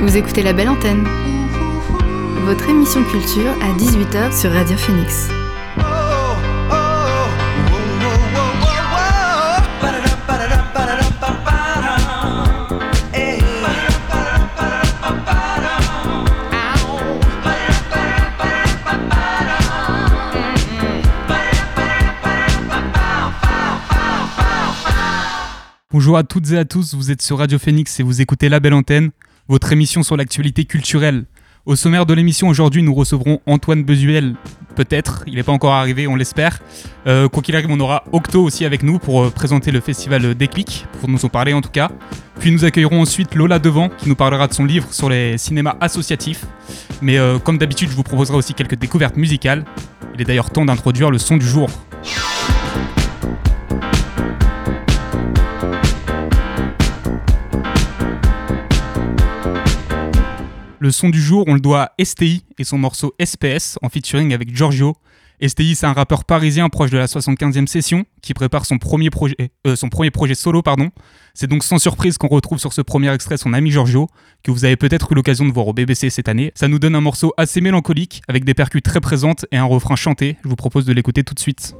Vous écoutez La Belle Antenne, votre émission culture à 18h sur Radio Phoenix. Bonjour à toutes et à tous, vous êtes sur Radio Phoenix et vous écoutez La Belle Antenne, votre émission sur l'actualité culturelle. Au sommaire de l'émission aujourd'hui, nous recevrons Antoine Bezuel, peut-être, il n'est pas encore arrivé, on l'espère. Euh, quoi qu'il arrive, on aura Octo aussi avec nous pour euh, présenter le festival Déclic, pour nous en parler en tout cas. Puis nous accueillerons ensuite Lola Devant qui nous parlera de son livre sur les cinémas associatifs. Mais euh, comme d'habitude, je vous proposerai aussi quelques découvertes musicales. Il est d'ailleurs temps d'introduire le son du jour. Le son du jour, on le doit à STI et son morceau SPS en featuring avec Giorgio. STI, c'est un rappeur parisien proche de la 75e session qui prépare son premier projet, euh, son premier projet solo. pardon. C'est donc sans surprise qu'on retrouve sur ce premier extrait son ami Giorgio, que vous avez peut-être eu l'occasion de voir au BBC cette année. Ça nous donne un morceau assez mélancolique, avec des percus très présentes et un refrain chanté. Je vous propose de l'écouter tout de suite.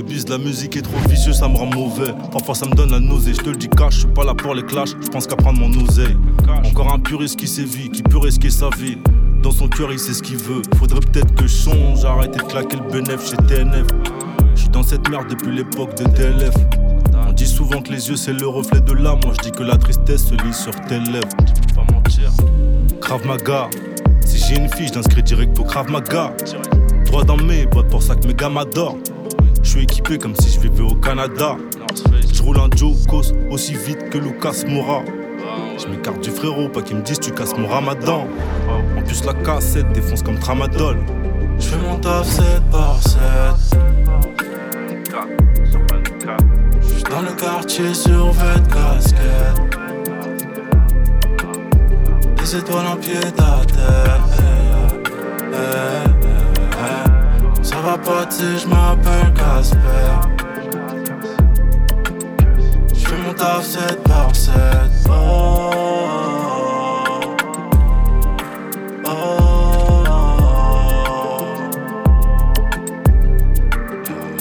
Le bis de la musique est trop vicieux, ça me rend mauvais. Parfois ça me donne la nausée, je te le dis cash, je suis pas là pour les clashs, je pense qu'à prendre mon oseille. Encore un puriste qui sévit, qui peut risquer sa vie. Dans son cœur, il sait ce qu'il veut. Faudrait peut-être que je songe, arrêter de claquer le bénéf chez TNF. Je suis dans cette merde depuis l'époque de DLF. On dit souvent que les yeux c'est le reflet de l'âme, moi je dis que la tristesse se lit sur tes lèvres. Pas mentir. Crave Maga, si j'ai une fiche d'inscrit direct au Crave Maga. Droit dans mes boîtes pour ça que mes gars m'adorent. Je suis équipé comme si je vivais au Canada. Je roule un Jokos aussi vite que Lucas Moura. Je m'écarte du frérot, pas qu'il me dise tu casses mon ramadan. En plus, la cassette défonce comme tramadol. Je fais mon taf 7 par 7. J'suis dans le quartier sur 20 casquettes. Des étoiles en pied à Ça va pas, tu sais, je m'appelle Casper. J'fais mon taf 7 par 7. Oh, oh,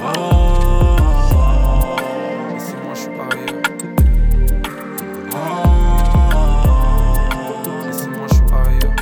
oh, Laissez-moi, je suis pas ailleurs. Je suis pas ailleurs.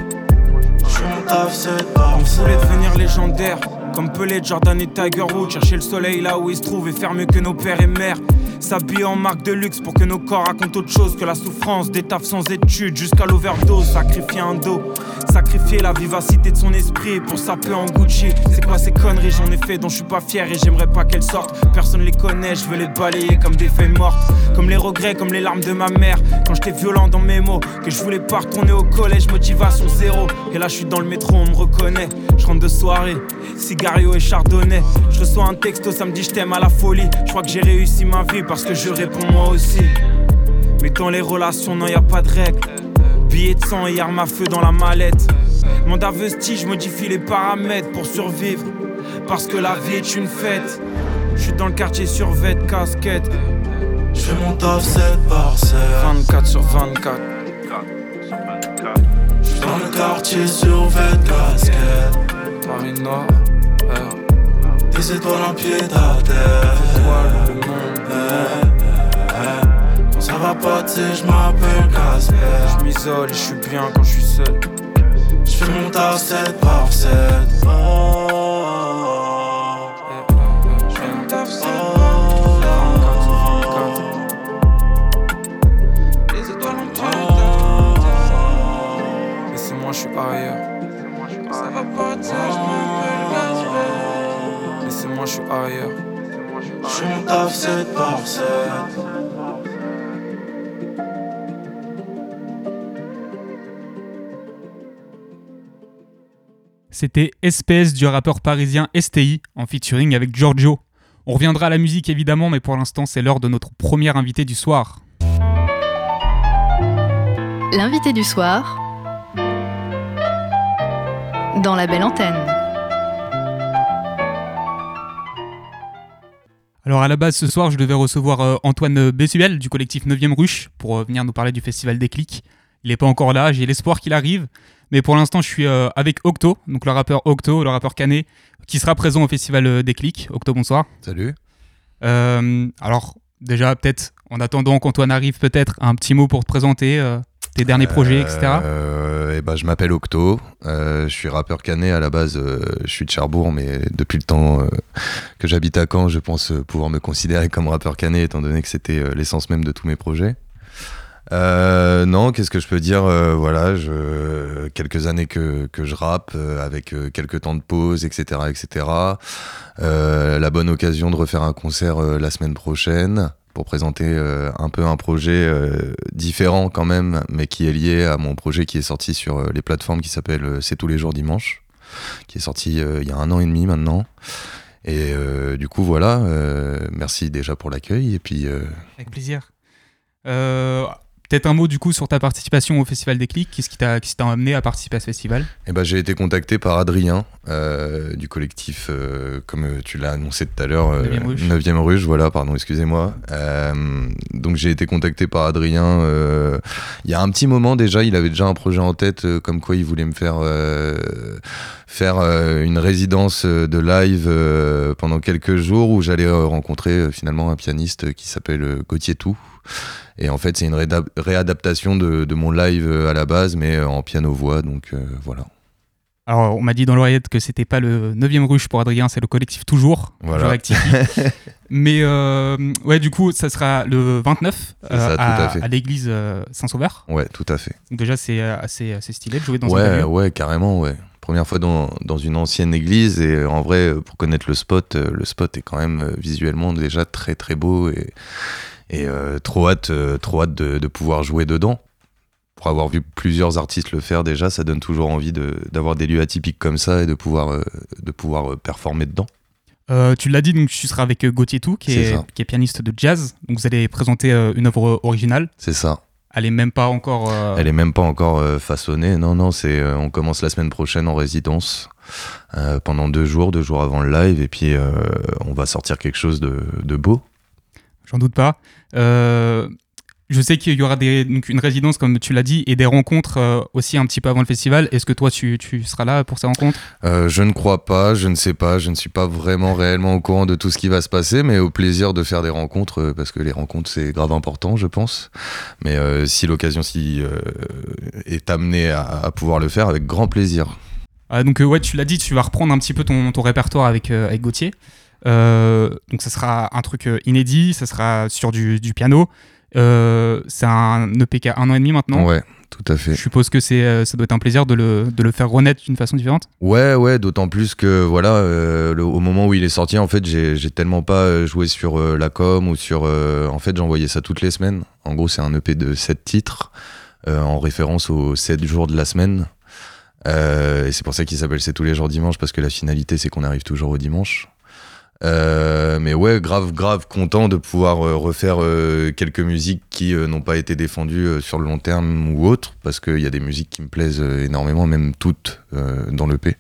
J'fais mon taf 7 par On 7. voulait devenir légendaire. Comme Pelé, Jordan et Tiger Woods, chercher le soleil là où il se trouve et faire mieux que nos pères et mères. S'habiller en marque de luxe pour que nos corps racontent autre chose que la souffrance des tafs sans études jusqu'à l'overdose. Sacrifier un dos, sacrifier la vivacité de son esprit pour saper en Gucci. C'est quoi ces conneries J'en ai fait dont je suis pas fier et j'aimerais pas qu'elles sortent. Personne les connaît, je veux les balayer comme des feuilles mortes. Comme les regrets, comme les larmes de ma mère. Quand j'étais violent dans mes mots, que je voulais pas retourner au collège, motivation zéro. Et là je suis dans le métro, on me reconnaît. Je rentre de soirée, cigario et chardonnay. Je reçois un texto, ça me dit je t'aime à la folie. Je crois que j'ai réussi ma vie parce que je réponds moi aussi. Mais dans les relations, non, y a pas de règle. Billet de sang et arme à feu dans la mallette. Mon je modifie les paramètres pour survivre. Parce que la vie est une fête. Je suis dans le quartier sur vête, casquette. J'fais mon taf 7 par 7. 24 sur 24. J'suis dans le quartier sur 20 casquettes. Paris Nord, Des étoiles en pied à terre. Ça va pas, je m'appelle Casper. Je m'isole et je suis bien quand je suis seul. J'fais mon taf 7 par 7. Je fais mon taf, c'est oh, 24 sur 24. Les étoiles en pied Laissez-moi, je suis ailleurs. Ça va pas, je m'appelle Casper. Laissez-moi, je suis ailleurs. J'fais mon taf 7 par 7. C'était SPS du rappeur parisien STI en featuring avec Giorgio. On reviendra à la musique évidemment, mais pour l'instant c'est l'heure de notre premier invité du soir. L'invité du soir dans la belle antenne. Alors à la base ce soir je devais recevoir euh, Antoine Bessuel du collectif 9ème Ruche pour euh, venir nous parler du festival Déclic. Il n'est pas encore là, j'ai l'espoir qu'il arrive. Mais pour l'instant je suis euh, avec Octo, donc le rappeur Octo, le rappeur Canet, qui sera présent au festival Déclic. Octo bonsoir. Salut. alors déjà peut-être en attendant qu'Antoine arrive peut-être un petit mot pour te présenter tes derniers projets, etc. Euh, et ben, je m'appelle Octo, euh, je suis rappeur canet à la base, euh, je suis de Cherbourg, mais depuis le temps que j'habite à Caen, je pense pouvoir me considérer comme rappeur canet, étant donné que c'était l'essence même de tous mes projets. Non, qu'est-ce que je peux dire Voilà, je, quelques années que, que je rappe, avec quelques temps de pause, etc., etc. la bonne occasion de refaire un concert la semaine prochaine pour présenter euh, un peu un projet euh, différent quand même, mais qui est lié à mon projet qui est sorti sur euh, les plateformes qui s'appelle C'est tous les jours dimanche, qui est sorti il y a un an et demi maintenant. Et du coup, voilà, merci déjà pour l'accueil. Et puis. Avec plaisir. Peut-être un mot du coup sur ta participation au Festival des Clics. Qu'est-ce qui t'a amené à participer à ce festival? Eh ben, J'ai été contacté par Adrien euh, du collectif, euh, comme tu l'as annoncé tout à l'heure, 9e euh, Ruche. voilà, pardon, excusez-moi. donc j'ai été contacté par Adrien il y a un petit moment déjà, il avait déjà un projet en tête, comme quoi il voulait me faire faire une résidence de live pendant quelques jours où j'allais rencontrer finalement un pianiste qui s'appelle Gauthier Tout et en fait, c'est une réadaptation de, mon live euh, à la base, mais euh, en piano-voix, donc euh, voilà. Alors, on m'a dit dans l'oreillette que c'était pas le 9 ruche pour Adrien, c'est le collectif Toujours. Voilà. Mais ouais, du coup, ça sera le 29 à, l'église Saint-Sauveur. Ouais, tout à fait. Donc déjà, c'est assez, assez stylé de jouer dans ouais, un Ouais, carrément, ouais. Première fois dans, dans, une ancienne église et en vrai, pour connaître le spot, le spot est quand même visuellement déjà très très beau et, et euh, trop hâte, euh, trop hâte de, pouvoir jouer dedans. Pour avoir vu plusieurs artistes le faire déjà, ça donne toujours envie d'avoir des lieux atypiques comme ça et de pouvoir, euh, de pouvoir performer dedans. tu l'as dit, donc tu seras avec Gauthier Tout, qui est, qui est, pianiste de jazz. Donc vous allez présenter une œuvre originale. C'est ça. Elle est même pas encore. Elle est même pas encore façonnée. Non, non, c'est. on commence la semaine prochaine en résidence pendant deux jours, deux jours avant le live, et puis on va sortir quelque chose de, de beau j'en doute pas. Euh, je sais qu'il y aura des, une résidence, comme tu l'as dit, et des rencontres euh, aussi un petit peu avant le festival. Est-ce que toi, tu, tu, seras là pour ces rencontres? Euh, Je ne crois pas, je ne sais pas, je ne suis pas vraiment réellement au courant de tout ce qui va se passer, mais au plaisir de faire des rencontres, parce que les rencontres, c'est grave important, je pense. Mais si l'occasion si, est amenée à, pouvoir le faire, avec grand plaisir. Ah, donc ouais, tu l'as dit, tu vas reprendre un petit peu ton, ton répertoire avec, avec Gauthier. Euh, donc ça sera un truc euh, inédit, ça sera sur du, piano. Euh, c'est un EPK un an et demi maintenant. Ouais, tout à fait. Je suppose que c'est, ça doit être un plaisir de le, de le faire renaître d'une façon différente. Ouais, ouais, d'autant plus que voilà, au moment où il est sorti, en fait, j'ai, j'ai tellement pas joué sur la com ou sur. en fait, j'envoyais ça toutes les semaines. En gros, c'est un EP de 7 titres en référence aux 7 jours de la semaine. et c'est pour ça qu'il s'appelle C'est tous les jours dimanche parce que la finalité, c'est qu'on arrive toujours au dimanche. Euh, mais ouais, grave, grave content de pouvoir euh, refaire euh, quelques musiques qui n'ont pas été défendues sur le long terme ou autre, parce qu'il y a des musiques qui me plaisent énormément, même toutes dans le P.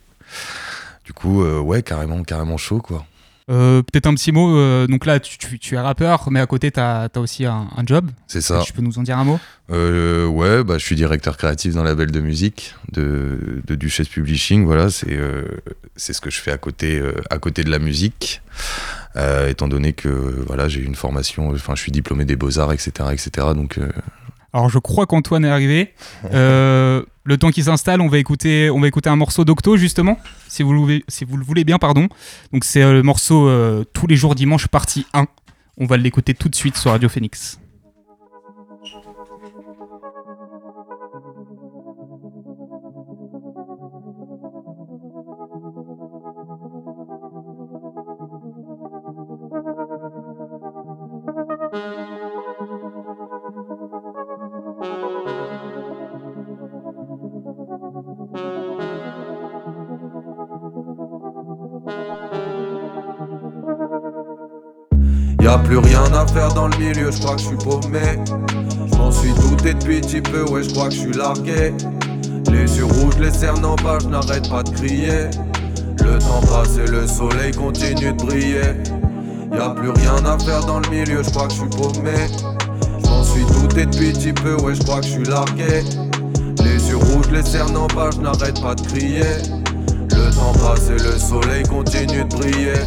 Du coup, ouais, carrément, carrément chaud, quoi. Euh, peut-être un petit mot. Euh, donc là, tu, es rappeur, mais à côté, tu as, aussi un, job. C'est ça. Tu peux nous en dire un mot? Euh, Ouais, bah, je suis directeur créatif dans la label de musique de, de Duchesse Publishing. Voilà, c'est c'est ce que je fais à côté, à côté de la musique. étant donné que voilà, j'ai une formation, enfin, je suis diplômé des beaux-arts, etc., etc. Donc alors je crois qu'Antoine est arrivé. Euh, le temps qu'il s'installe, on va écouter, on va écouter un morceau d'Octo justement, si vous, le voulez, si vous le voulez bien, pardon. Donc c'est euh, le morceau euh, Tous les jours dimanche partie 1. On va l'écouter tout de suite sur Radio Phoenix. Plus rien à faire dans le milieu, je crois que je suis paumé. J'm'en suis douté depuis petit peu, ouais, je crois que je suis largué. Les yeux rouges, les cernes en bas, je n'arrête pas de crier. Le temps passe et le soleil continue de briller. Y a plus rien à faire dans le milieu, je crois que je suis paumé. J'm'en suis douté depuis petit peu, ouais, je crois que je suis largué. Les yeux rouges, les cernes en bas, je n'arrête pas de crier. Le temps passe et le soleil continue de briller.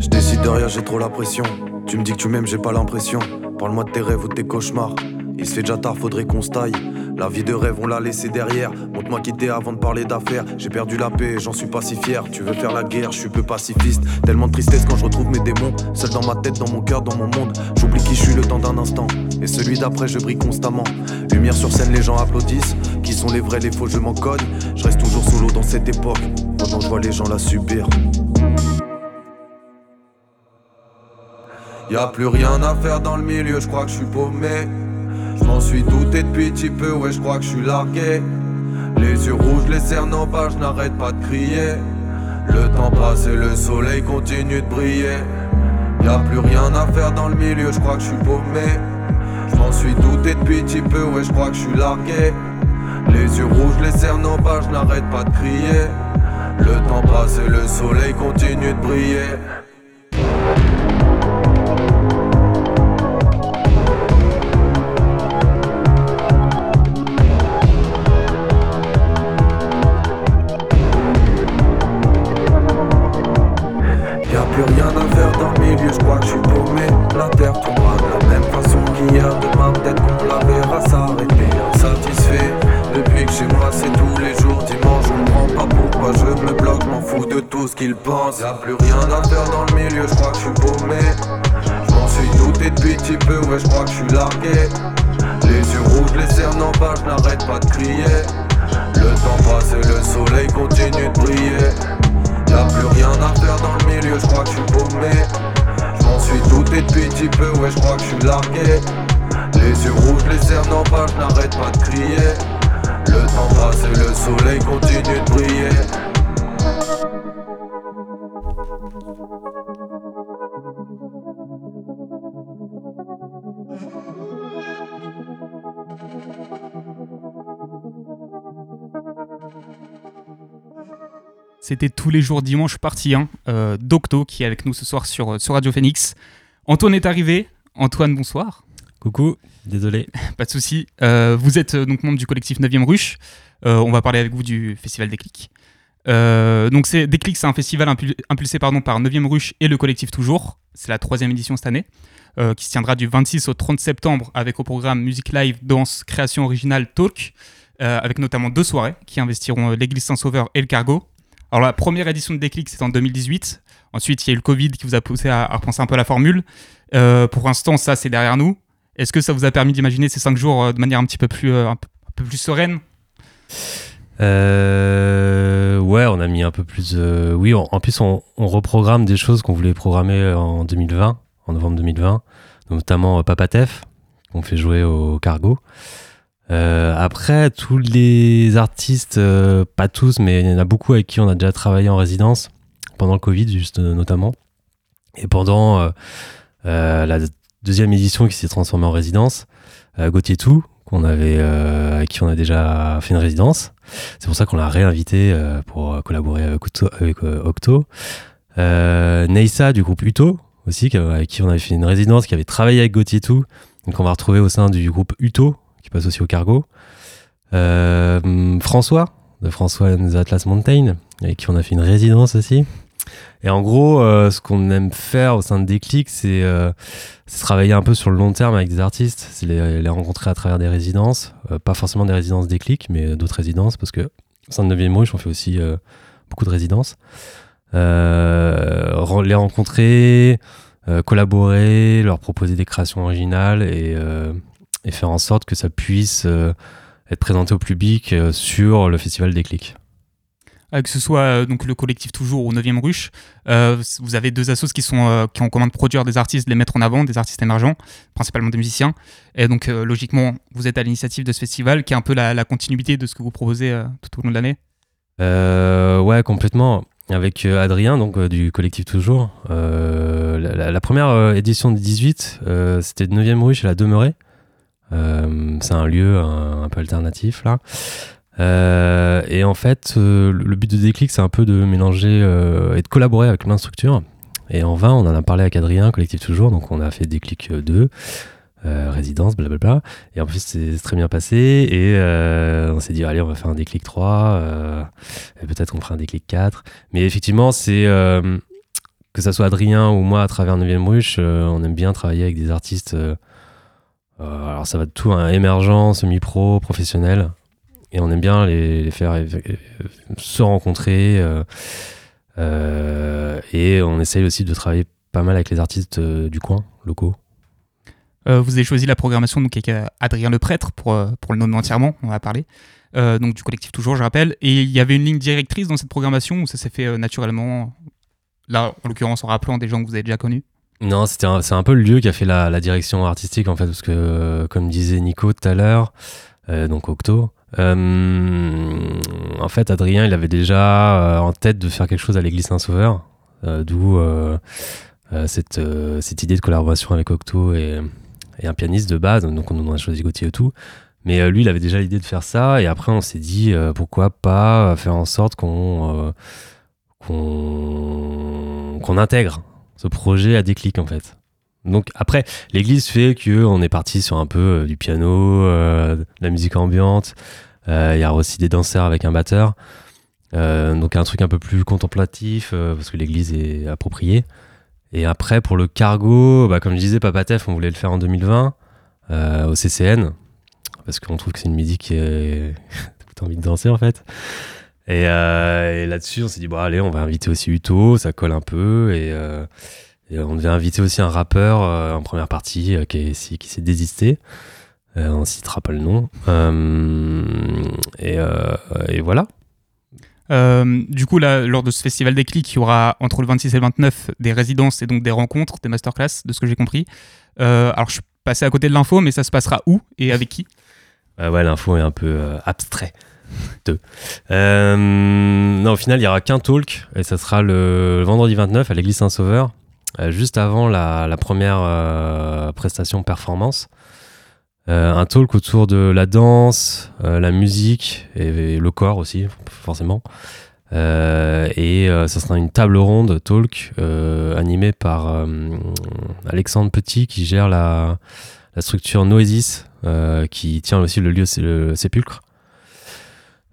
Je décide de rien, j'ai trop la pression. Tu me dis que tu m'aimes, j'ai pas l'impression. Parle-moi de tes rêves ou de tes cauchemars. Il se fait déjà tard, faudrait qu'on se taille. La vie de rêve, on l'a laissé derrière. Montre-moi qui t'es avant de parler d'affaires. J'ai perdu la paix, j'en suis pas si fier. Tu veux faire la guerre, je suis peu pacifiste. Tellement de tristesse quand je retrouve mes démons. Seul dans ma tête, dans mon cœur, dans mon monde. J'oublie qui je suis le temps d'un instant. Et celui d'après, je brille constamment. Lumière sur scène, les gens applaudissent. Qui sont les vrais, les faux, je m'en cogne. Je reste toujours solo dans cette époque. Pendant je vois les gens la subir. Y a plus rien à faire dans le milieu, je crois que je suis paumé. Je m'en suis douté depuis petit peu, ouais, je crois que je suis largué. Les yeux rouges, les cernes en bas, je pas de crier. Le temps passe et le soleil continue de briller. Y a plus rien à faire dans le milieu, je crois que je suis paumé. Je m'en suis douté depuis petit peu, ouais, je crois que je suis largué. Les yeux rouges, les cernes en bas, je pas de crier. Le temps passe et le soleil continue de briller. Ce qu'ils pensent. Y a plus rien à faire dans le milieu, je crois que je suis paumé. Je suis douté depuis petit peu, ouais, je crois que je suis largué. Les yeux rouges, les cernes en bas, je pas de crier. Le temps passe et le soleil continue de briller. Y'a plus rien à faire dans le milieu, je crois que je suis paumé. J'm'en suis douté depuis petit peu, ouais, je crois que je suis largué. Les yeux rouges, les cernes en bas, je pas de crier. Le temps passe et le soleil continue C'était tous les jours dimanche partie 1 euh, d'Octo qui est avec nous ce soir sur, euh, sur Radio Phoenix. Antoine est arrivé. Antoine, bonsoir. Coucou, désolé. Pas de souci. Euh, vous êtes donc membre du collectif 9e Ruche. Euh, on va parler avec vous du festival Déclic. Euh, donc c'est Déclic, c'est un festival impul- impulsé pardon, par 9e Ruche et le collectif Toujours. C'est la troisième édition cette année, qui se tiendra du 26 au 30 septembre avec au programme musique live, danse, création originale, talk, euh, avec notamment deux soirées qui investiront euh, l'église Saint-Sauveur et le Cargo. Alors la première édition de Déclic, c'était en 2018. Ensuite, il y a eu le Covid qui vous a poussé à, repenser un peu la formule. Euh, pour l'instant, ça, c'est derrière nous. Est-ce que ça vous a permis d'imaginer ces cinq jours euh, de manière un petit peu plus, euh, un peu, plus sereine? Ouais, on a mis un peu plus. oui, en, plus, on, on reprogramme des choses qu'on voulait programmer en 2020, en novembre 2020, notamment Papatef, qu'on fait jouer au Cargo. Euh, après, tous les artistes, euh, pas tous, mais il y en a beaucoup avec qui on a déjà travaillé en résidence, pendant le Covid, juste euh, notamment. Et pendant la deuxième édition qui s'est transformée en résidence, Gauthier Tout, qu'on avait, avec qui on a déjà fait une résidence. C'est pour ça qu'on l'a réinvité pour collaborer avec Octo. Neissa du groupe Uto aussi, avec qui on avait fait une résidence, qui avait travaillé avec Gauthier Tout, donc on va retrouver au sein du groupe Uto, qui passe aussi au cargo. Euh, François, de François and the Atlas Mountain, avec qui on a fait une résidence aussi. Et en gros, euh, ce qu'on aime faire au sein de Déclic, c'est euh, c'est travailler un peu sur le long terme avec des artistes, c'est les, rencontrer à travers des résidences, pas forcément des résidences Déclic, mais d'autres résidences, parce que au sein de 9e Ruche, on fait aussi beaucoup de résidences. Les rencontrer, collaborer, leur proposer des créations originales et, et faire en sorte que ça puisse euh, être présenté au public euh, sur le festival Déclic. Euh, que ce soit donc le collectif toujours ou 9e ruche, euh, vous avez deux assos qui, sont, euh, qui ont en commun de produire des artistes, de les mettre en avant, des artistes émergents, principalement des musiciens. Et donc euh, logiquement, vous êtes à l'initiative de ce festival qui est un peu la, la continuité de ce que vous proposez tout au long de l'année. Ouais, complètement. Avec Adrien, donc du collectif Toujours. La, première édition du 18, euh, c'était de 9e rue chez la Demeurée. Euh, c'est un lieu un, peu alternatif là. Euh, et en fait, euh, le but de Déclic, c'est un peu de mélanger et de collaborer avec plein de structures Et en 20, on en a parlé avec Adrien, collectif toujours, donc on a fait Déclic 2, euh, résidence, blablabla. Et en plus, c'est très bien passé. Et on s'est dit, allez, on va faire un Déclic 3, euh, et peut-être on fera un Déclic 4. Mais effectivement, c'est que ça soit Adrien ou moi à travers 9ème Ruche, on aime bien travailler avec des artistes. Euh, alors, ça va de tout, un émergent, semi-pro, professionnel. Et on aime bien les, faire se rencontrer. euh, euh, et on essaye aussi de travailler pas mal avec les artistes du coin, locaux. Vous avez choisi la programmation donc, avec Adrien Le Prêtre pour, pour le nommer entièrement, on en a parlé. Euh, donc du collectif toujours, je rappelle. Et il y avait une ligne directrice dans cette programmation où ça s'est fait naturellement Là, en l'occurrence, en rappelant des gens que vous avez déjà connus? Non, c'est un peu le lieu qui a fait la, direction artistique en fait, parce que comme disait Nico tout à l'heure, euh, donc Octo, euh, en fait Adrien il avait déjà euh, en tête de faire quelque chose à l'église Saint-Sauveur, d'où cette, idée de collaboration avec Octo et, un pianiste de base, donc on a choisi Gauthier et tout. Mais lui, il avait déjà l'idée de faire ça, et après on s'est dit pourquoi pas faire en sorte qu'on intègre ce projet à déclic en fait. Donc après, l'église fait que on est parti sur un peu euh, du piano, euh, de la musique ambiante. Euh, Il y a aussi des danseurs avec un batteur. Donc un truc un peu plus contemplatif parce que l'église est appropriée. Et après pour le cargo, bah, comme je disais, Papatef, on voulait le faire en 2020 euh, au CCN parce qu'on trouve que c'est une musique qui est t'as envie de danser en fait. Et, euh, et là-dessus, on s'est dit bon allez, on va inviter aussi Uto, ça colle un peu et euh, et on devait inviter aussi un rappeur euh, en première partie qui, est- qui s'est désisté. On citera pas le nom. Et, et voilà. Du coup, là, lors de ce festival des clics, il y aura entre le 26 et le 29 des résidences et donc des rencontres, des masterclass, de ce que j'ai compris. Alors, je suis passé à côté de l'info, mais ça se passera où et avec qui? Ouais, l'info est un peu abstrait. Deux. Euh, non, au final, il y aura qu'un talk et ça sera le, le vendredi 29 à l'église Saint-Sauveur, euh, juste avant la, première euh, prestation performance. Un talk autour de la danse, la musique et, le corps aussi, forcément. Et ça sera une table ronde talk animée par Alexandre Petit qui gère la, structure Noesis qui tient aussi le lieu, le sépulcre.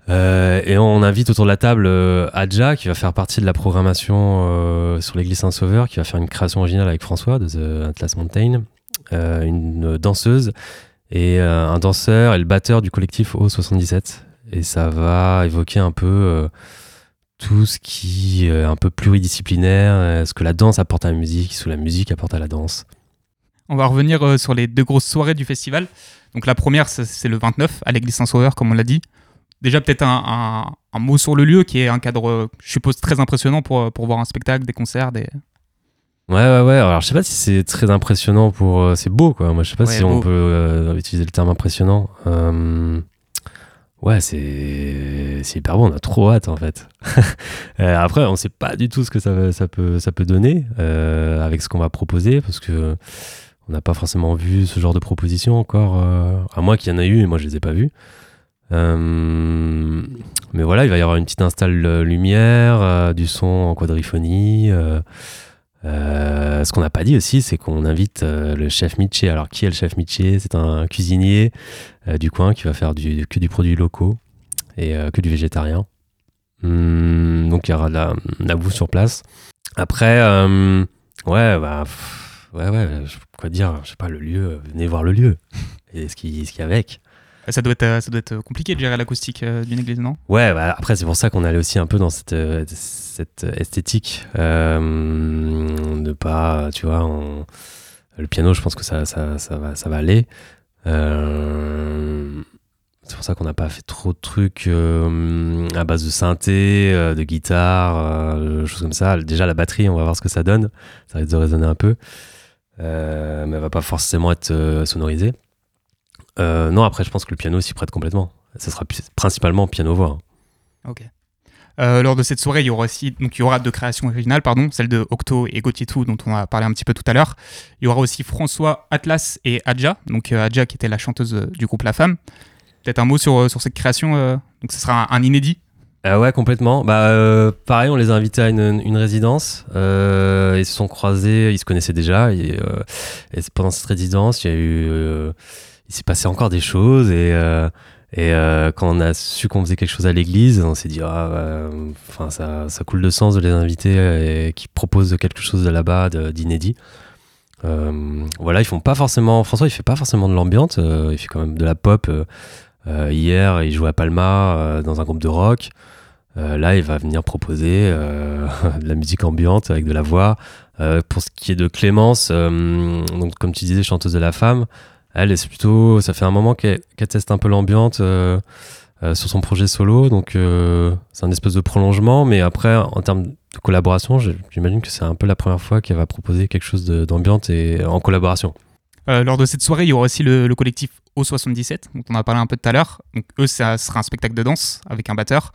Euh, et on invite autour de la table euh, Adja qui va faire partie de la programmation euh, sur l'église Saint-Sauveur, qui va faire une création originale avec François de The Atlas Mountain, une danseuse et un danseur et le batteur du collectif O77. Et ça va évoquer un peu tout ce qui est un peu pluridisciplinaire, ce que la danse apporte à la musique, ce que la musique apporte à la danse. On va revenir sur les deux grosses soirées du festival. Donc, la première, c'est le 29 à l'église Saint-Sauveur, comme on l'a dit. Déjà, peut-être un, un- un mot sur le lieu qui est un cadre, je suppose, très impressionnant pour, pour voir un spectacle, des concerts. Des... Ouais, ouais, ouais. Alors, je sais pas si c'est très impressionnant pour. euh, c'est beau, quoi. Moi, je sais pas Ouais, si on peut euh, utiliser le terme impressionnant. Euh, Ouais, c'est c'est hyper beau. On a trop hâte, en fait. Euh, après, on sait pas du tout ce que ça, ça, peut, ça peut donner euh, avec ce qu'on va proposer parce que on n'a pas forcément vu ce genre de proposition encore. à moins qu'il y en a eu et moi, je les ai pas vues. Euh, mais voilà, il va y avoir une petite installe euh, lumière, euh, du son en quadriphonie. euh, ce qu'on n'a pas dit aussi, c'est qu'on invite le chef Miché. Alors, qui est le chef Miché C'est un cuisinier du coin qui va faire que du produit locaux et que du végétarien. Hum, donc, il y aura de la, bouffe sur place. Après, ouais, bah, ouais, ouais, quoi dire Je sais pas, le lieu, venez voir le lieu et ce qu'il qu'il y a avec. Ça doit être, euh, être compliqué de gérer l'acoustique euh, d'une église, non? Ouais, bah, après, c'est pour ça qu'on allait aussi un peu dans cette, euh, esthétique. Euh, pas, tu vois, le piano, je pense que ça, va, aller. Euh, c'est pour ça qu'on n'a pas fait trop de trucs euh, à base de synthé, euh, de guitare, euh, choses comme ça. Déjà, la batterie, on va voir ce que ça donne. Ça risque de résonner un peu. Euh, mais elle va pas forcément être euh, sonorisée. Euh, non, après, je pense que le piano s'y prête complètement. Ce sera principalement piano-voix. hein. Ok. Euh, lors de cette soirée, il y aura aussi donc il y aura deux créations originales, pardon, celle de Octo et Gauthier Tout, dont on a parlé un petit peu tout à l'heure. Il y aura aussi François Atlas et Adja, donc euh, Adja qui était la chanteuse du groupe La Femme. Peut-être un mot sur, sur cette création. donc ce sera un, un inédit. Ah ouais, complètement. Bah, pareil, on les a invités à une, une résidence. Ils se sont croisés, ils se connaissaient déjà. Et, et pendant cette résidence, il y a eu, il s'est passé encore des choses. Et, euh, euh, quand on a su qu'on faisait quelque chose à l'église, on s'est dit, ah, euh, enfin, ça, ça coule de sens de les inviter et qui proposent quelque chose de là-bas d'inédit. Voilà, ils font pas forcément. François, il fait pas forcément de l'ambiance. il fait quand même de la pop. hier, il jouait à Palma dans un groupe de rock. Là, il va venir proposer de la musique ambiante avec de la voix. Pour ce qui est de Clémence, donc comme tu disais, chanteuse de la femme, elle, c'est plutôt, ça fait un moment qu'elle qu'elle teste un peu l'ambiante euh, euh, sur son projet solo. Donc, euh, c'est un espèce de prolongement. Mais après, en termes de collaboration, j'imagine que c'est un peu la première fois qu'elle va proposer quelque chose d'ambiante et en collaboration. Lors de cette soirée, il y aura aussi le, le collectif O77, dont on a parlé un peu tout à l'heure. Donc, eux, ça sera un spectacle de danse avec un batteur.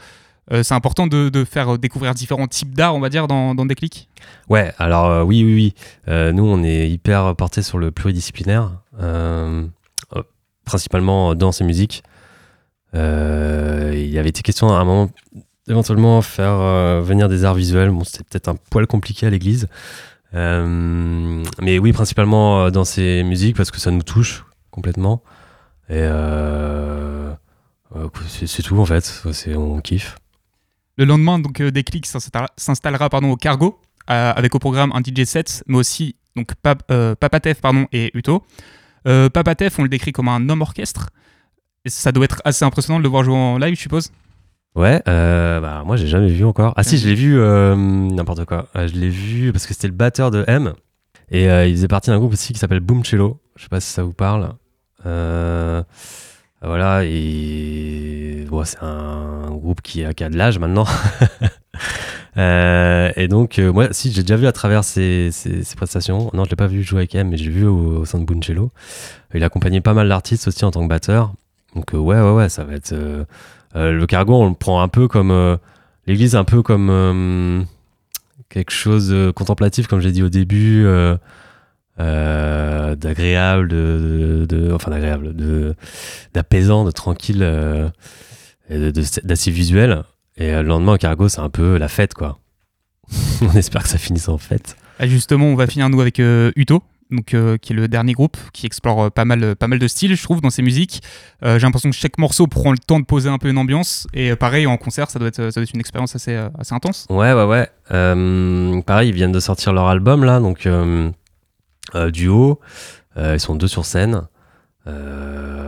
Euh, c'est important de, de faire découvrir différents types d'art, on va dire, dans, dans Déclic? Ouais, alors euh, oui, oui, oui. Euh, nous, on est hyper porté sur le pluridisciplinaire, principalement danse et musique. Euh, il y avait été question à un moment éventuellement faire euh, venir des arts visuels. Bon, c'était peut-être un poil compliqué à l'église. Euh, mais oui, principalement euh, danse et musique parce que ça nous touche complètement. Et euh, euh, c'est tout en fait. On kiffe. Le lendemain, donc, euh, Déclic s'installera- pardon, au Cargo, euh, avec au programme un DJ set, mais aussi donc, Pap- euh, Papatef pardon, et Uto. Euh, Papatef, on le décrit comme un homme orchestre. Et ça doit être assez impressionnant de le voir jouer en live, je suppose. Ouais, euh, bah, moi j'ai jamais vu encore. Ah si, je l'ai vu, euh, n'importe quoi. Euh, je l'ai vu parce que c'était le batteur de M. Et euh, il faisait partie d'un groupe aussi qui s'appelle Boom Cello. Je sais pas si ça vous parle. Voilà, et bon, c'est un groupe qui a, qui a de l'âge maintenant. Euh, et donc, euh, moi, si, j'ai déjà vu à travers ses, prestations. Non, je l'ai pas vu jouer avec M, mais j'ai vu au, sein de Boom Cello. Il a accompagné pas mal d'artistes aussi en tant que batteur. Donc, euh, ouais, ouais, ouais, ça va être. euh, le cargo, on le prend un peu comme. L'église, un peu comme quelque chose de contemplatif, comme j'ai dit au début, d'agréable, Enfin, d'agréable, d'apaisant, de tranquille, de- de- d'assez visuel. Et euh, le lendemain, au cargo, c'est un peu la fête, quoi. on espère que ça finisse en fête. Ah, justement, on va finir nous avec euh, Uto, donc, euh, qui est le dernier groupe qui explore euh, pas, mal, pas mal de styles, je trouve, dans ses musiques. J'ai l'impression que chaque morceau prend le temps de poser un peu une ambiance. Et pareil, en concert, ça doit être, ça doit être une expérience assez, assez intense. Ouais, ouais, ouais. Pareil, ils viennent de sortir leur album là, donc duo. Ils sont deux sur scène. Ouais,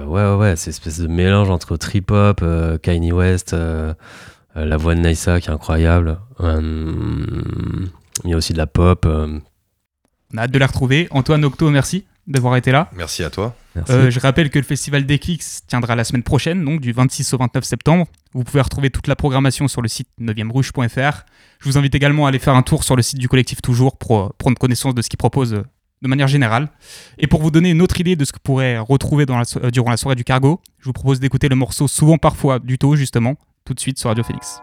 ouais, ouais. C'est espèce de mélange entre trip hop, euh, Kanye West, la voix de Naïsa qui est incroyable. Euh, il y a aussi de la pop. euh, On a hâte de la retrouver. Antoine Octo, merci d'avoir été là. Merci à toi. merci. Euh, je rappelle que le festival Déclic se tiendra la semaine prochaine, donc du 26 au 29 septembre. Vous pouvez retrouver toute la programmation sur le site 9ème-rouge.fr. Je vous invite également à aller faire un tour sur le site du collectif Toujours pour euh, prendre connaissance de ce qu'ils proposent euh, de manière générale. Et pour vous donner une autre idée de ce que vous pourrez retrouver dans la so- euh, durant la soirée du cargo, je vous propose d'écouter le morceau Souvent Parfois du taux, justement, tout de suite sur Radio Phoenix.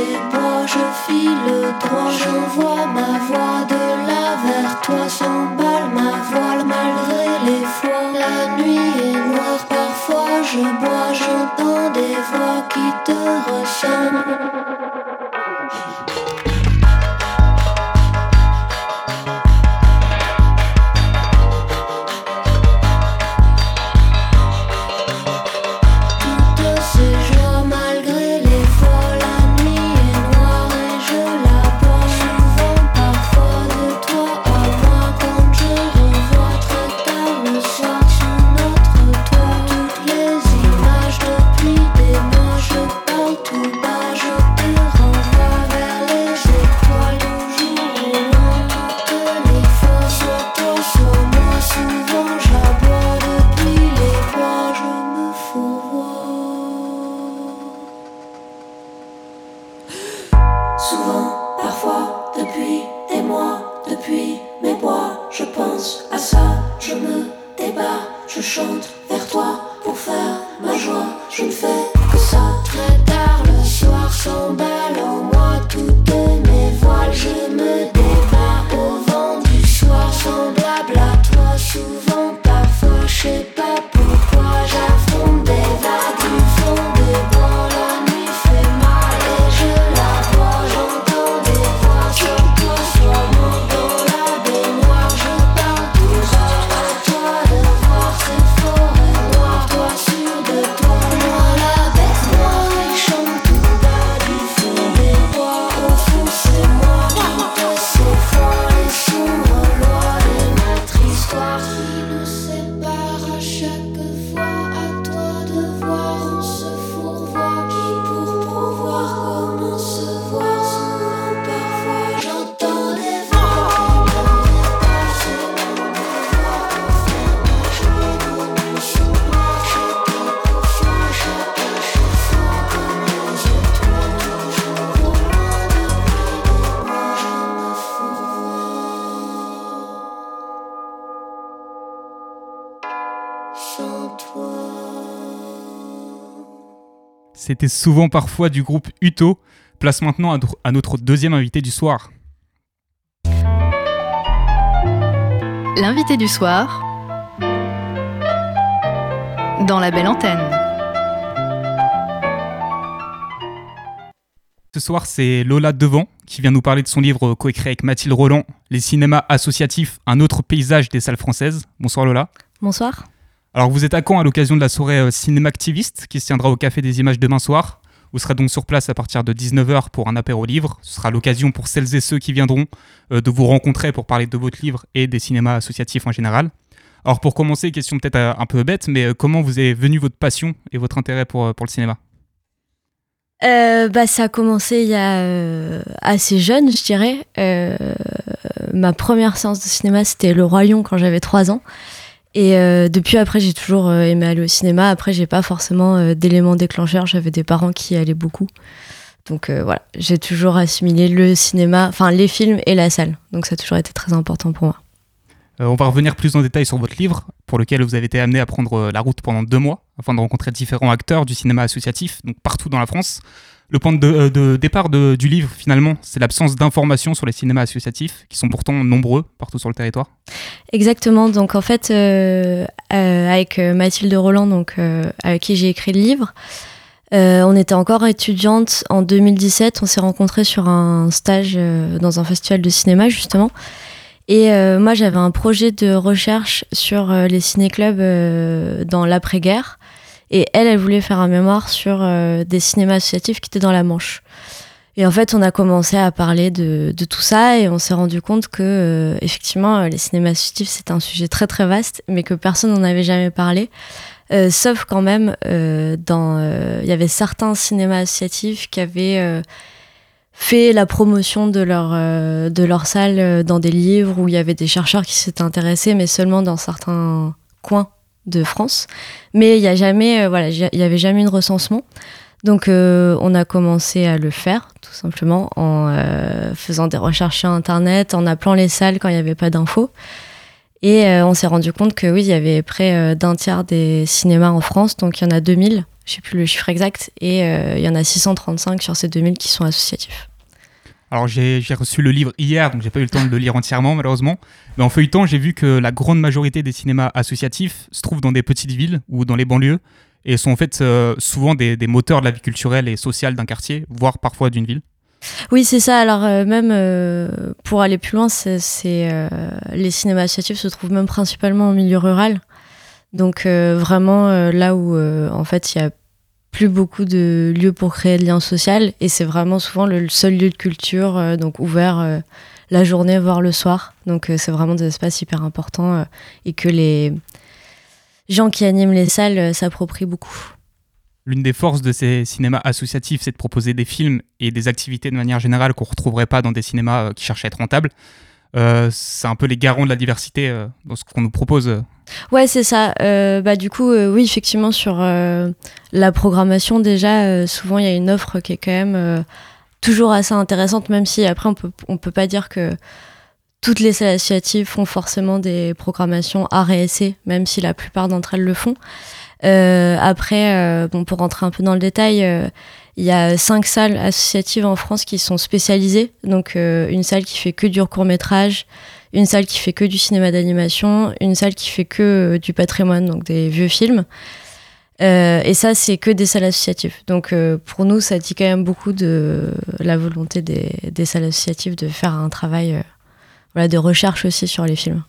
Ces bois. Je file droit, j'envoie ma C'était souvent parfois du groupe Uto. Place maintenant à, notre deuxième invité du soir. L'invité du soir dans la belle antenne. Ce soir, c'est Lola Devant qui vient nous parler de son livre coécrit avec Mathilde Roland, Les cinémas associatifs, un autre paysage des salles françaises. Bonsoir Lola. Bonsoir. Alors vous êtes à Caen à l'occasion de la soirée euh, Cinéma Activiste qui se tiendra au Café des Images demain soir. Vous serez donc sur place à partir de 19h pour un apéro livre. Ce sera l'occasion pour celles et ceux qui viendront euh, de vous rencontrer pour parler de votre livre et des cinémas associatifs en général. Alors pour commencer, question peut-être euh, un peu bête, mais comment vous est venue votre passion et votre intérêt pour, pour le cinéma? Bah, ça a commencé il y a assez jeune, je dirais. Ma première séance de cinéma, c'était Le Roi Lion quand j'avais 3 ans. Et euh, depuis, après, j'ai toujours euh, aimé aller au cinéma. Après, j'ai pas forcément euh, d'éléments déclencheurs. J'avais des parents qui y allaient beaucoup. Donc voilà, j'ai toujours assimilé le cinéma, enfin les films et la salle. Donc ça a toujours été très important pour moi. On va revenir plus en détail sur votre livre, pour lequel vous avez été amené à prendre la route pendant deux mois, afin de rencontrer différents acteurs du cinéma associatif, donc partout dans la France. Le point de, euh, départ du livre, finalement, c'est l'absence d'informations sur les cinémas associatifs, qui sont pourtant nombreux partout sur le territoire. Exactement. Donc en fait, euh, euh, avec Mathilde Roland, donc avec qui j'ai écrit le livre, on était encore étudiante en 2017. On s'est rencontrés sur un stage dans un festival de cinéma justement. Et moi, j'avais un projet de recherche sur les ciné-clubs dans l'après-guerre. Et elle, elle voulait faire un mémoire sur euh, des cinémas associatifs qui étaient dans la Manche. Et en fait, on a commencé à parler de, de tout ça et on s'est rendu compte que, euh, effectivement, euh, les cinémas associatifs, c'était un sujet très très vaste, mais que personne n'en avait jamais parlé. Euh, sauf quand même, euh, dans, euh, il y avait certains cinémas associatifs qui avaient fait la promotion de leur, de leur salle dans des livres où il y avait des chercheurs qui s'étaient intéressés, mais seulement dans certains coins de France. Mais il n'y a jamais, euh, voilà, il avait jamais eu de recensement. Donc euh, on a commencé à le faire, tout simplement, en euh, faisant des recherches sur Internet, en appelant les salles quand il n'y avait pas d'infos. Et on s'est rendu compte que oui, il y avait près d'un tiers des cinémas en France, donc il y en a 2000, je sais plus le chiffre exact, et il y en a 635 sur ces 2000 qui sont associatifs. Alors j'ai reçu le livre hier, donc j'ai pas eu le temps de le lire entièrement malheureusement. Mais en feuilletant, j'ai vu que la grande majorité des cinémas associatifs se trouvent dans des petites villes ou dans les banlieues et sont en fait euh, souvent des, moteurs de la vie culturelle et sociale d'un quartier, voire parfois d'une ville. Oui, c'est ça. Alors euh, même euh, pour aller plus loin, c'est les cinémas associatifs se trouvent même principalement en milieu rural. Donc vraiment là où en fait il y a plus beaucoup de lieux pour créer de liens sociaux et c'est vraiment souvent le seul lieu de culture euh, donc ouvert euh, la journée voire le soir. Donc euh, c'est vraiment des espaces hyper importants et que les gens qui animent les salles s'approprient beaucoup. L'une des forces de ces cinémas associatifs, c'est de proposer des films et des activités de manière générale qu'on ne retrouverait pas dans des cinémas qui cherchent à être rentables. Euh, c'est un peu les garants de la diversité euh, dans ce qu'on nous propose. Ouais, c'est ça. Euh, bah, du coup, oui, effectivement, sur la programmation, déjà, souvent, il y a une offre qui est quand même toujours assez intéressante, même si après, on peut, on peut pas dire que toutes les salles associatives font forcément des programmations art et essai, même si la plupart d'entre elles le font. après, bon, pour rentrer un peu dans le détail, il y a cinq salles associatives en France qui sont spécialisées. Donc, une salle qui fait que du court métrage, une salle qui fait que du cinéma d'animation, une salle qui fait que du patrimoine, donc des vieux films. Euh, et ça, c'est que des salles associatives. Donc euh, pour nous, ça dit quand même beaucoup de la volonté des, des salles associatives de faire un travail euh, voilà, de recherche aussi sur les films.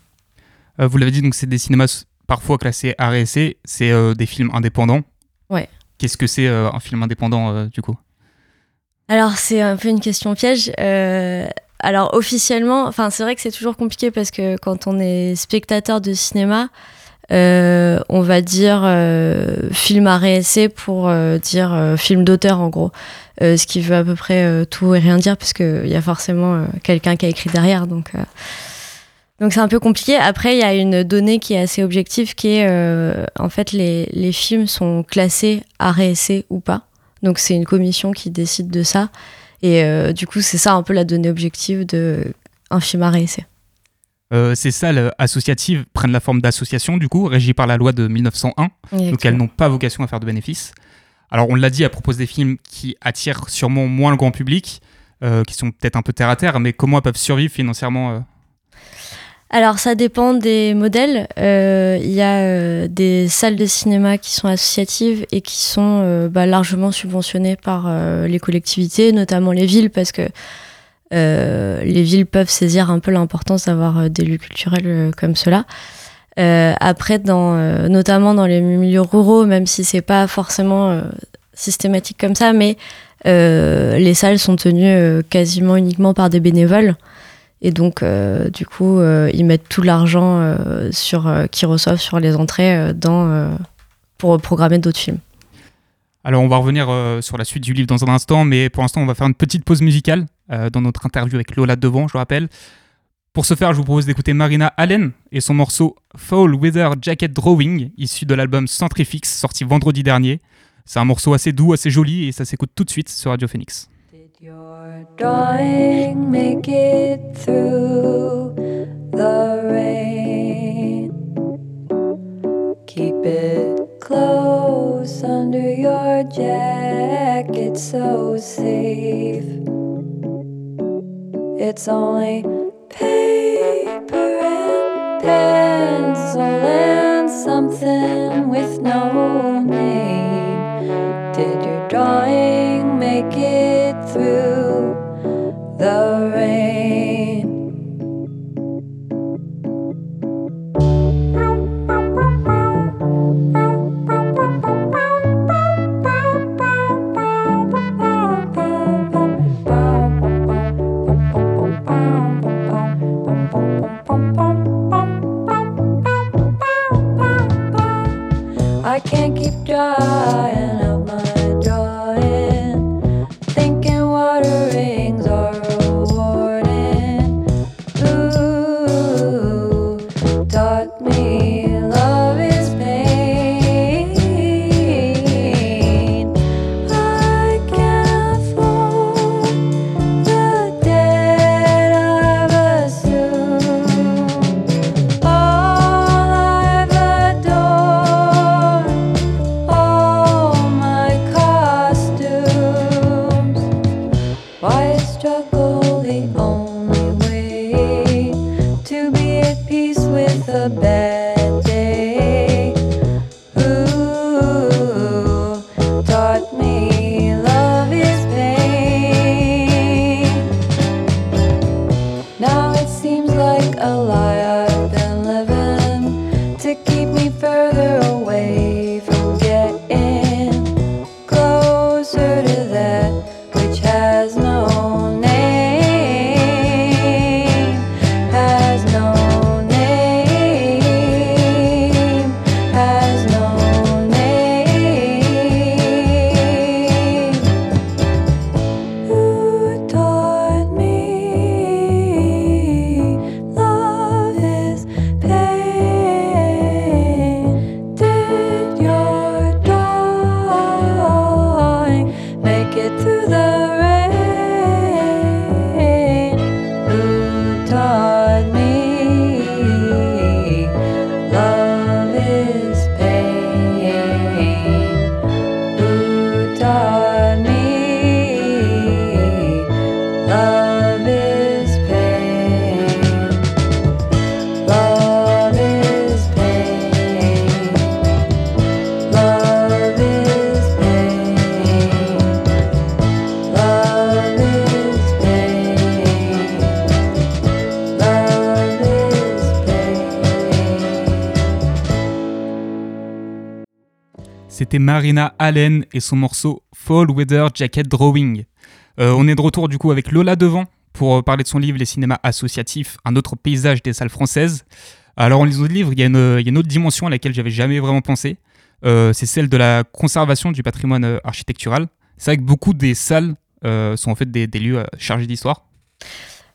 vous l'avez dit, donc c'est des cinémas parfois classés RSC, c'est des films indépendants. Ouais. Qu'est-ce que c'est un film indépendant du coup? Alors c'est un peu une question piège. alors officiellement, enfin c'est vrai que c'est toujours compliqué parce que quand on est spectateur de cinéma, euh, on va dire euh, film à réessai pour euh, dire film d'auteur en gros. ce qui veut à peu près tout et rien dire parce qu'il y a forcément quelqu'un qui a écrit derrière. Donc donc c'est un peu compliqué. Après, il y a une donnée qui est assez objective qui est en fait les, les, films sont classés réessai ou pas. Donc c'est une commission qui décide de ça. Et du coup, c'est ça un peu la donnée objective de un film réessai. Euh, ces salles associatives prennent la forme d'associations, du coup, régies par la loi de 1901. Donc elles n'ont pas vocation à faire de bénéfices. Alors on l'a dit à propos des films qui attirent sûrement moins le grand public, euh, qui sont peut-être un peu terre à terre, mais comment elles peuvent survivre financièrement euh? Alors ça dépend des modèles. Il y a des salles de cinéma qui sont associatives et qui sont bah, largement subventionnées par les collectivités, notamment les villes, parce que euh, les villes peuvent saisir un peu l'importance d'avoir euh, des lieux culturels euh, comme cela. après, dans, notamment dans les milieux ruraux, même si c'est pas forcément systématique comme ça, mais les salles sont tenues quasiment uniquement par des bénévoles. Et donc, du coup, ils mettent tout l'argent sur qu'ils reçoivent sur les entrées pour programmer d'autres films. Alors, on va revenir sur la suite du livre dans un instant, mais pour l'instant, on va faire une petite pause musicale. Euh, dans notre interview avec Lola Devant, je le rappelle. Pour ce faire, je vous propose d'écouter Marina Allen et son morceau Fall Weather Jacket Drawing, issu de l'album Centrifix, sorti vendredi dernier. C'est un morceau assez doux, assez joli, et ça s'écoute tout de suite sur Radio Phoenix. Your drawing make it through the rain? Keep it close under your jacket, so safe. It's only paper and pencil and something with no name. Did your drawing make it the Marina Allen et son morceau Fall Weather Jacket Drawing. Euh, on est de retour du coup avec Lola Devant pour euh, parler de son livre Les cinémas associatifs, un autre paysage des salles françaises. Alors en lisant le livre, il y, a une, autre dimension à laquelle j'avais jamais vraiment pensé. Euh, c'est celle de la conservation du patrimoine architectural. C'est vrai que beaucoup des salles sont en fait des, lieux chargés d'histoire.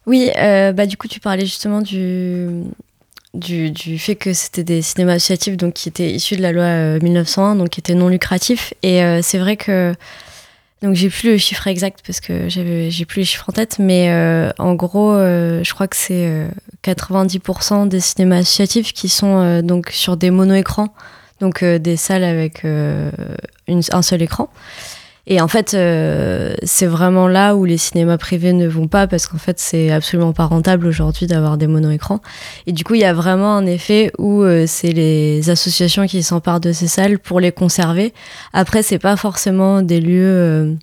Oui, bah du coup tu parlais justement du, du, fait que c'était des cinémas associatifs donc qui étaient issus de la loi 1901 donc qui étaient non lucratifs et c'est vrai que donc j'ai plus le chiffre exact parce que j'ai plus les chiffres en tête, mais euh, en gros, euh, je crois que c'est 90% euh, des cinémas associatifs qui sont donc sur des mono-écrans, donc des salles avec un seul écran. Et en fait, euh, c'est vraiment là où les cinémas privés ne vont pas parce qu'en fait, c'est absolument pas rentable aujourd'hui d'avoir des mono-écrans. Et du coup, il y a vraiment un effet où euh, c'est les associations qui s'emparent de ces salles pour les conserver. Après, c'est pas forcément des lieux.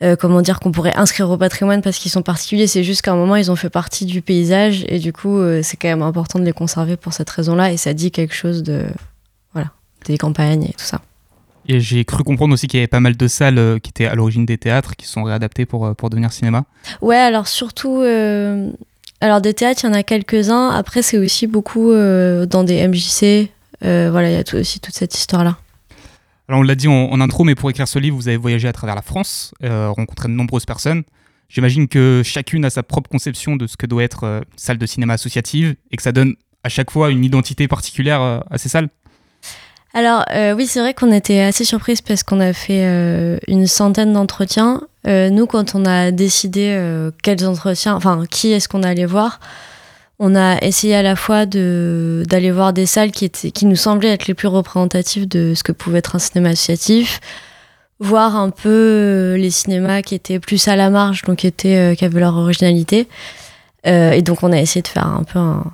Euh, comment dire qu'on pourrait inscrire au patrimoine parce qu'ils sont particuliers, c'est juste qu'à un moment ils ont fait partie du paysage et du coup c'est quand même important de les conserver pour cette raison-là et ça dit quelque chose de voilà des campagnes et tout ça. Et j'ai cru comprendre aussi qu'il y avait pas mal de salles euh, qui étaient à l'origine des théâtres qui sont réadaptées pour, euh, pour devenir cinéma. Ouais, alors surtout. Euh, alors des théâtres, il y en a quelques-uns. Après, c'est aussi beaucoup dans des MJC. voilà, il y a tout, aussi toute cette histoire-là. Alors on l'a dit en, intro, mais pour écrire ce livre, vous avez voyagé à travers la France, rencontré de nombreuses personnes. J'imagine que chacune a sa propre conception de ce que doit être une salle de cinéma associative et que ça donne à chaque fois une identité particulière à ces salles. Alors euh, oui, c'est vrai qu'on était assez surprise parce qu'on a fait euh, une centaine d'entretiens. Euh, nous, quand on a décidé quels entretiens, enfin qui est-ce qu'on allait voir, on a essayé à la fois de d'aller voir des salles qui étaient, qui nous semblaient être les plus représentatives de ce que pouvait être un cinéma associatif, voir un peu les cinémas qui étaient plus à la marge, donc qui étaient qui avaient leur originalité. et donc on a essayé de faire un peu un,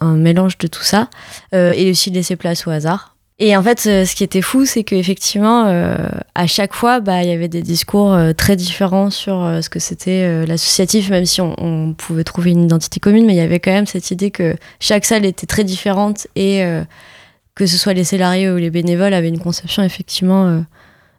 un mélange de tout ça et aussi laisser place au hasard. Et en fait, ce qui était fou, c'est qu'effectivement, euh, à chaque fois, bah, il y avait des discours euh, très différents sur euh, ce que c'était l'associatif, même si on, pouvait trouver une identité commune, mais il y avait quand même cette idée que chaque salle était très différente et que ce soit les salariés ou les bénévoles avaient une conception effectivement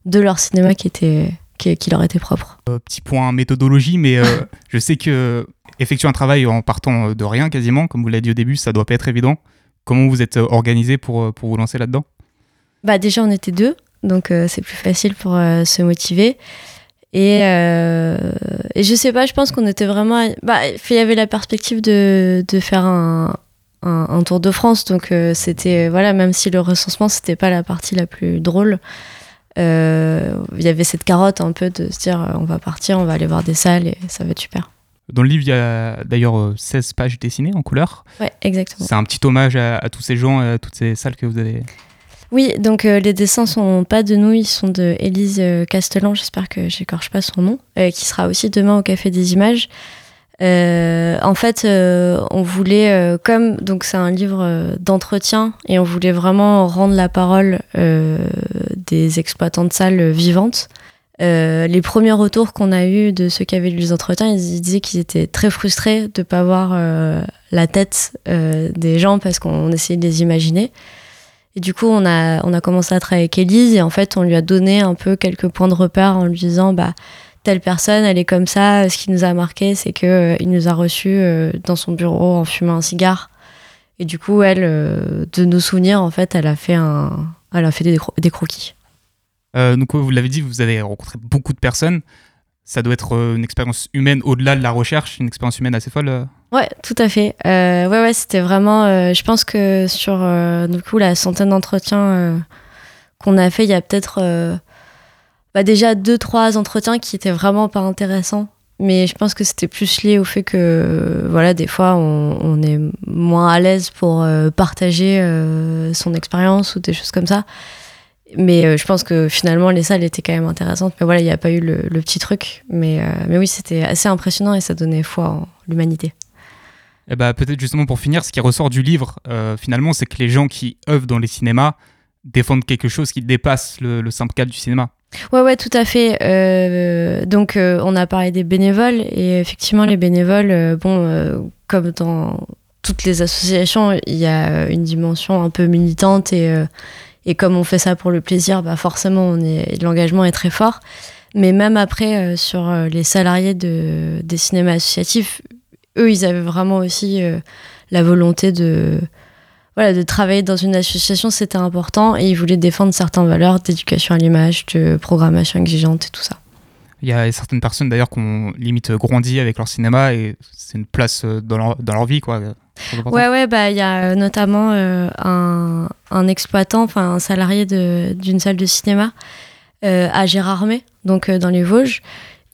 de leur cinéma qui, était, qui, qui leur était propre. petit point méthodologie, mais je sais que effectuer un travail en partant de rien quasiment, comme vous l'avez dit au début, ça doit pas être évident. Comment vous êtes euh, organisé pour, euh, pour vous lancer là-dedans? Bah Déjà, on était deux, donc euh, c'est plus facile pour se motiver. Et, et, je sais pas, je pense qu'on était vraiment. Bah, il y avait la perspective de, de faire un, un, Tour de France, donc c'était. Voilà, même si le recensement, c'était pas la partie la plus drôle, il y avait cette carotte un peu de se dire on va partir, on va aller voir des salles et ça va être super. Dans le livre, il y a d'ailleurs 16 euh, pages dessinées en couleur. Ouais, exactement. C'est un petit hommage à, tous ces gens à toutes ces salles que vous avez. Oui, donc euh, les dessins sont pas de nous, ils sont de Élise euh, Castellan, j'espère que j'écorche pas son nom, qui sera aussi demain au Café des Images. en fait, on voulait, comme donc c'est un livre d'entretien, et on voulait vraiment rendre la parole des exploitants de salles vivantes. Euh, les premiers retours qu'on a eus de ceux qui avaient lu les entretiens, ils disaient qu'ils étaient très frustrés de ne pas voir euh, la tête euh, des gens parce qu'on essayait de les imaginer. Et du coup, on a, on a commencé à travailler avec Elise et en fait, on lui a donné un peu quelques points de repère en lui disant bah, telle personne, elle est comme ça. Ce qui nous a marqué, c'est qu'il il nous a reçus dans son bureau en fumant un cigare. Et du coup, elle, de nos souvenirs, en fait, elle a fait, un, elle a fait des croquis. Euh, donc, vous l'avez dit, vous avez rencontré beaucoup de personnes. Ça doit être euh, une expérience humaine au-delà de la recherche, une expérience humaine assez folle. Euh. Ouais, tout à fait. ouais, ouais, c'était vraiment. je pense que sur du coup la centaine d'entretiens qu'on a fait, il y a peut-être bah, déjà deux, trois entretiens qui étaient vraiment pas intéressants. Mais je pense que c'était plus lié au fait que, voilà, des fois, on, on est moins à l'aise pour partager son expérience ou des choses comme ça. Mais euh, je pense que finalement, les salles étaient quand même intéressantes. Mais voilà, il n'y a pas eu le, petit truc. Mais, euh, mais oui, c'était assez impressionnant et ça donnait foi en l'humanité. Et eh bah, peut-être justement pour finir, ce qui ressort du livre, euh, finalement, c'est que les gens qui œuvrent dans les cinémas défendent quelque chose qui dépasse le, le simple cadre du cinéma. Ouais, ouais, tout à fait. donc, on a parlé des bénévoles et effectivement, les bénévoles, bon, comme dans toutes les associations, il y a une dimension un peu militante et Et comme on fait ça pour le plaisir, bah forcément, l'engagement est très fort. Mais même après, euh, sur euh, les salariés de, des cinémas associatifs, eux, ils avaient vraiment aussi euh, la volonté de, voilà, de travailler dans une association, c'était important. Et ils voulaient défendre certaines valeurs d'éducation à l'image, de programmation exigeante et tout ça. Il y a certaines personnes d'ailleurs qui ont limite grandi avec leur cinéma et c'est une place dans leur, dans leur vie, quoi. Ouais, ouais, bah il y a notamment un, un, exploitant, enfin un salarié d'une salle de cinéma à Gérardmer, donc dans les Vosges.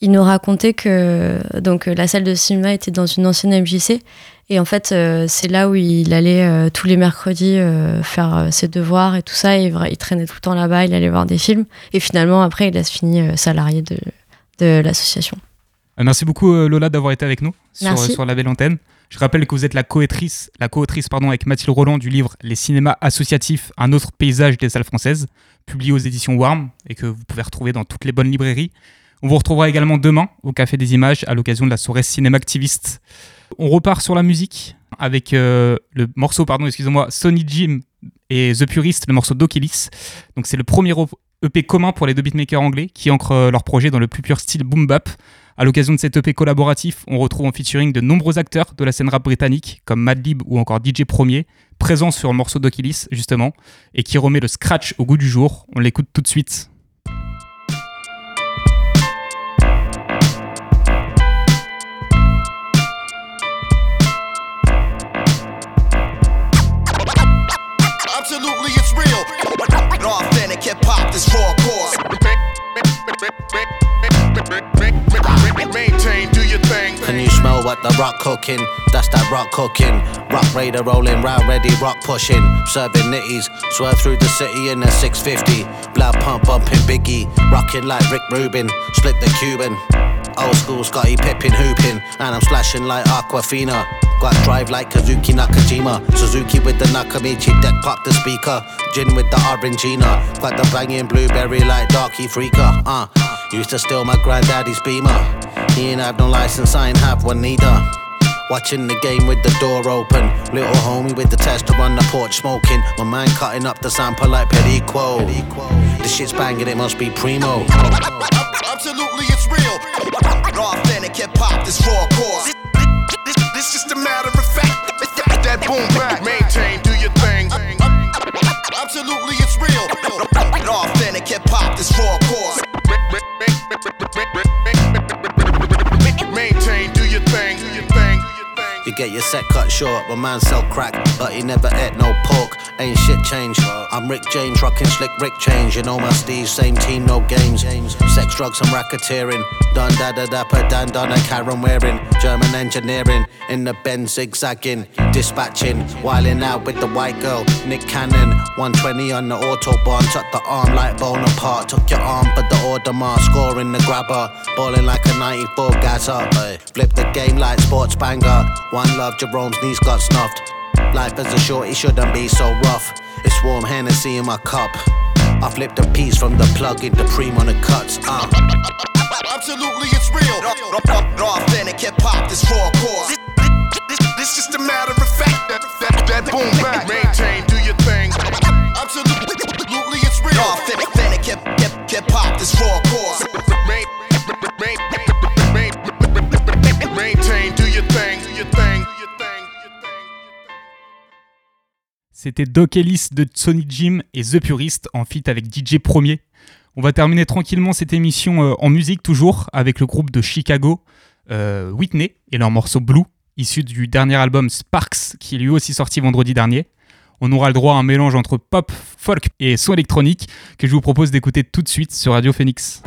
Il nous racontait que donc la salle de cinéma était dans une ancienne MJC et en fait c'est là où il allait tous les mercredis faire ses devoirs et tout ça. Et il traînait tout le temps là-bas, il allait voir des films et finalement après il a fini salarié de, de l'association. Merci beaucoup Lola d'avoir été avec nous sur, sur la belle antenne. Je rappelle que vous êtes la co-autrice, la co-autrice pardon, avec Mathilde Roland du livre Les cinémas associatifs, un autre paysage des salles françaises, publié aux éditions Warm et que vous pouvez retrouver dans toutes les bonnes librairies. On vous retrouvera également demain au Café des Images à l'occasion de la soirée cinéma activiste. On repart sur la musique avec euh, le morceau, pardon, excusez-moi, Sonny Jim et The Purist, le morceau d'Okelis. Donc c'est le premier EP commun pour les deux beatmakers anglais qui ancrent leur projet dans le plus pur style boom bap. À l'occasion de cet EP collaboratif, on retrouve en featuring de nombreux acteurs de la scène rap britannique, comme Madlib ou encore DJ Premier, présents sur le morceau d'Okilis, justement, et qui remet le scratch au goût du jour. On l'écoute tout de suite. Can you smell what the rock cooking? That's that rock cooking. Rock raider rolling round, ready, rock pushing. Serving nitties, swerve through the city in a 650. Blood pump bumping Biggie, rocking like Rick Rubin. Split the Cuban. Old school Scotty Pippin hooping, and I'm splashing like Aquafina. Got drive like Kazuki Nakajima. Suzuki with the Nakamichi deck, pop the speaker. Gin with the Orangina. Got the banging blueberry like Darky Freaker. Uh, used to steal my granddaddy's beamer. He ain't have no license, I ain't have one neither. Watching the game with the door open. Little homie with the tester on the porch smoking. My man cutting up the sample like Periquo. The shit's banging, it must be primo. Absolutely, it's real. Raw, Authentic hip hop, this raw course. This, this just a matter of fact. That boom back, maintain, do your thing. Absolutely, it's real. Raw, Authentic hip hop, this raw course. You get your set cut short, my man sell crack, but he never ate no pork. Ain't shit change. I'm Rick James, rocking slick Rick change. You know my Steve, same team, no games. Sex, drugs, and racketeering. Dun da da da pa dan dun a Karen wearing. German engineering in the Benz zigzagging. Dispatching, whiling out with the white girl. Nick Cannon, 120 on the autobahn. Tuck the arm like Bonaparte. Took your arm, but the Audemars. Scoring the grabber. Balling like a 94 gasser. Flip the game like sports banger. One love, Jerome's knees got snuffed. Life as a shorty shouldn't be so rough. It's warm Hennessy in my cup. I flipped a piece from the plug into cream on the cuts. Uh. Absolutely, it's real. Authentic hip hop, this raw course. This, this just a matter of fact. That, that, that boom back. Maintain, do your thing. Absolutely, it's real. Authentic hip, hip, hip hop, this raw course. C'était Doc Ellis de Sony Jim et The Purist en feat avec DJ Premier. On va terminer tranquillement cette émission euh, en musique toujours avec le groupe de Chicago euh, Whitney et leur morceau Blue, issu du dernier album Sparks qui est lui aussi sorti vendredi dernier. On aura le droit à un mélange entre pop, folk et son électronique que je vous propose d'écouter tout de suite sur Radio Phoenix.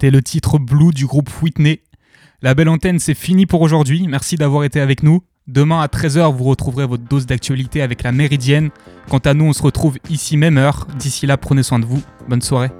C'était le titre Blue du groupe Whitney. La belle antenne, c'est fini pour aujourd'hui. Merci d'avoir été avec nous. Demain à 13h, vous retrouverez votre dose d'actualité avec la Méridienne. Quant à nous, on se retrouve ici même heure. D'ici là, prenez soin de vous. Bonne soirée.